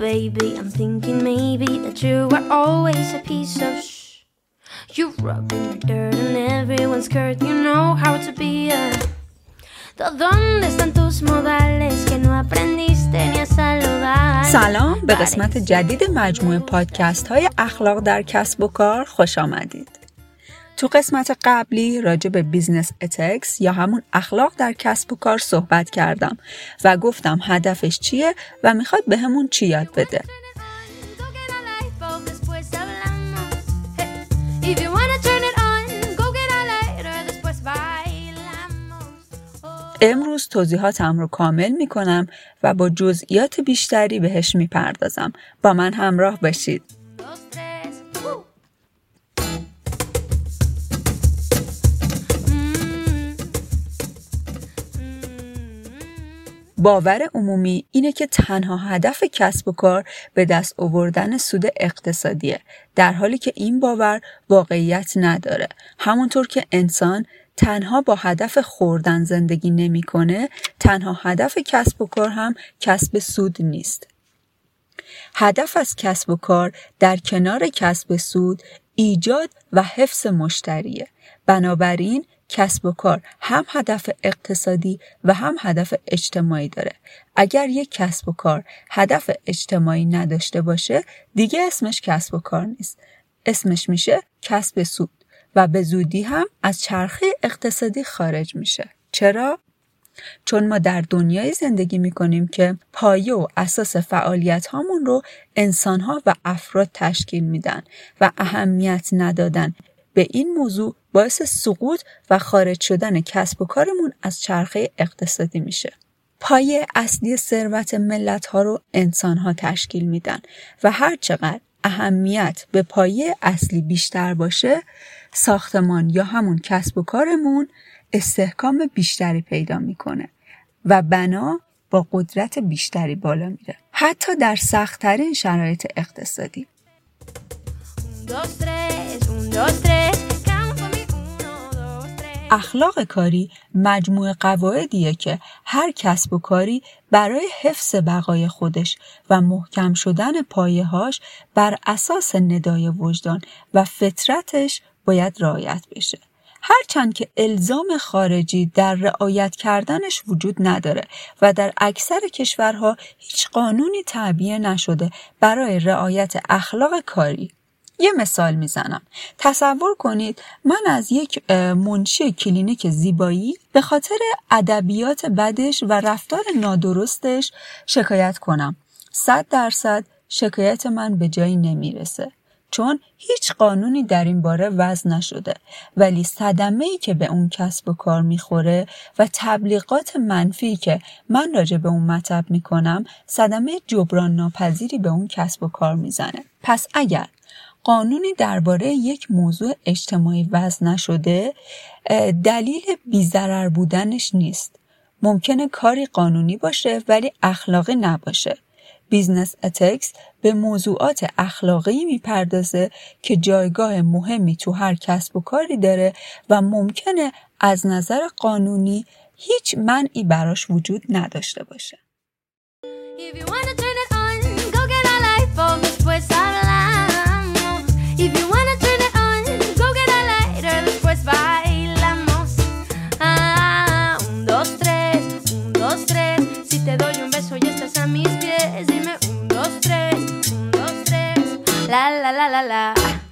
baby. I'm thinking maybe that you were always a piece of shh. You rubbing your dirt on everyone's skirt. You know how to be a. ¿Dónde están tus modales que no aprendiste ni a saludar? سلام به قسمت جدید مجموعه پادکست های اخلاق در کسب و کار خوش آمدید. تو قسمت قبلی راجع به business ethics یا همون اخلاق در کسب و کار صحبت کردم و گفتم هدفش چیه و می‌خواد به همون چی یاد بده. امروز توضیحاتم رو کامل می‌کنم و با جزئیات بیشتری بهش می‌پردازم. با من همراه باشید. باور عمومی اینه که تنها هدف کسب و کار به دست آوردن سود اقتصادیه در حالی که این باور واقعیت نداره. همونطور که انسان تنها با هدف خوردن زندگی نمی‌کنه تنها هدف کسب و کار هم کسب سود نیست. هدف از کسب و کار در کنار کسب سود ایجاد و حفظ مشتریه. بنابراین کسب و کار هم هدف اقتصادی و هم هدف اجتماعی داره. اگر یک کسب و کار هدف اجتماعی نداشته باشه دیگه اسمش کسب و کار نیست. اسمش میشه کسب سود و به زودی هم از چرخه اقتصادی خارج میشه. چرا؟ چون ما در دنیای زندگی می‌کنیم که پایه و اساس فعالیت هامون رو انسان ها و افراد تشکیل میدن و اهمیت ندادن. به این موضوع باعث سقوط و خارج شدن کسب و کارمون از چرخه اقتصادی میشه. پایه اصلی ثروت ملت ها رو انسان ها تشکیل میدن و هر چقدر اهمیت به پایه اصلی بیشتر باشه ساختمان یا همون کسب و کارمون استحکام بیشتری پیدا می‌کنه و بنا با قدرت بیشتری بالا میره. حتی در سختترین شرایط اقتصادی. اخلاق کاری مجموعه قواعدیه که هر کسب و کاری برای حفظ بقای خودش و محکم شدن پایه‌هاش بر اساس ندای وجدان و فطرتش باید رعایت بشه. هرچند که الزام خارجی در رعایت کردنش وجود نداره و در اکثر کشورها هیچ قانونی تعبیه نشده برای رعایت اخلاق کاری یه مثال می‌زنم. تصور کنید من از یک منشی کلینیک زیبایی به خاطر ادبیات بدش و رفتار نادرستش شکایت کنم. صد درصد شکایت من به جایی نمی‌رسه چون هیچ قانونی در این باره وضع نشده. ولی صدمه ای که به اون کسب و کار می‌خوره و تبلیغات منفی که من راجع به اون مطلب می‌کنم صدمه جبران ناپذیری به اون کسب و کار می‌زنه. پس اگر قانونی درباره یک موضوع اجتماعی وضع نشده دلیل بیضرر بودنش نیست ممکنه کاری قانونی باشه ولی اخلاقی نباشه business ethics به موضوعات اخلاقی می‌پردازه که جایگاه مهمی تو هر کسب و کاری داره و ممکنه از نظر قانونی هیچ منعی براش وجود نداشته باشه. La, la, la, la.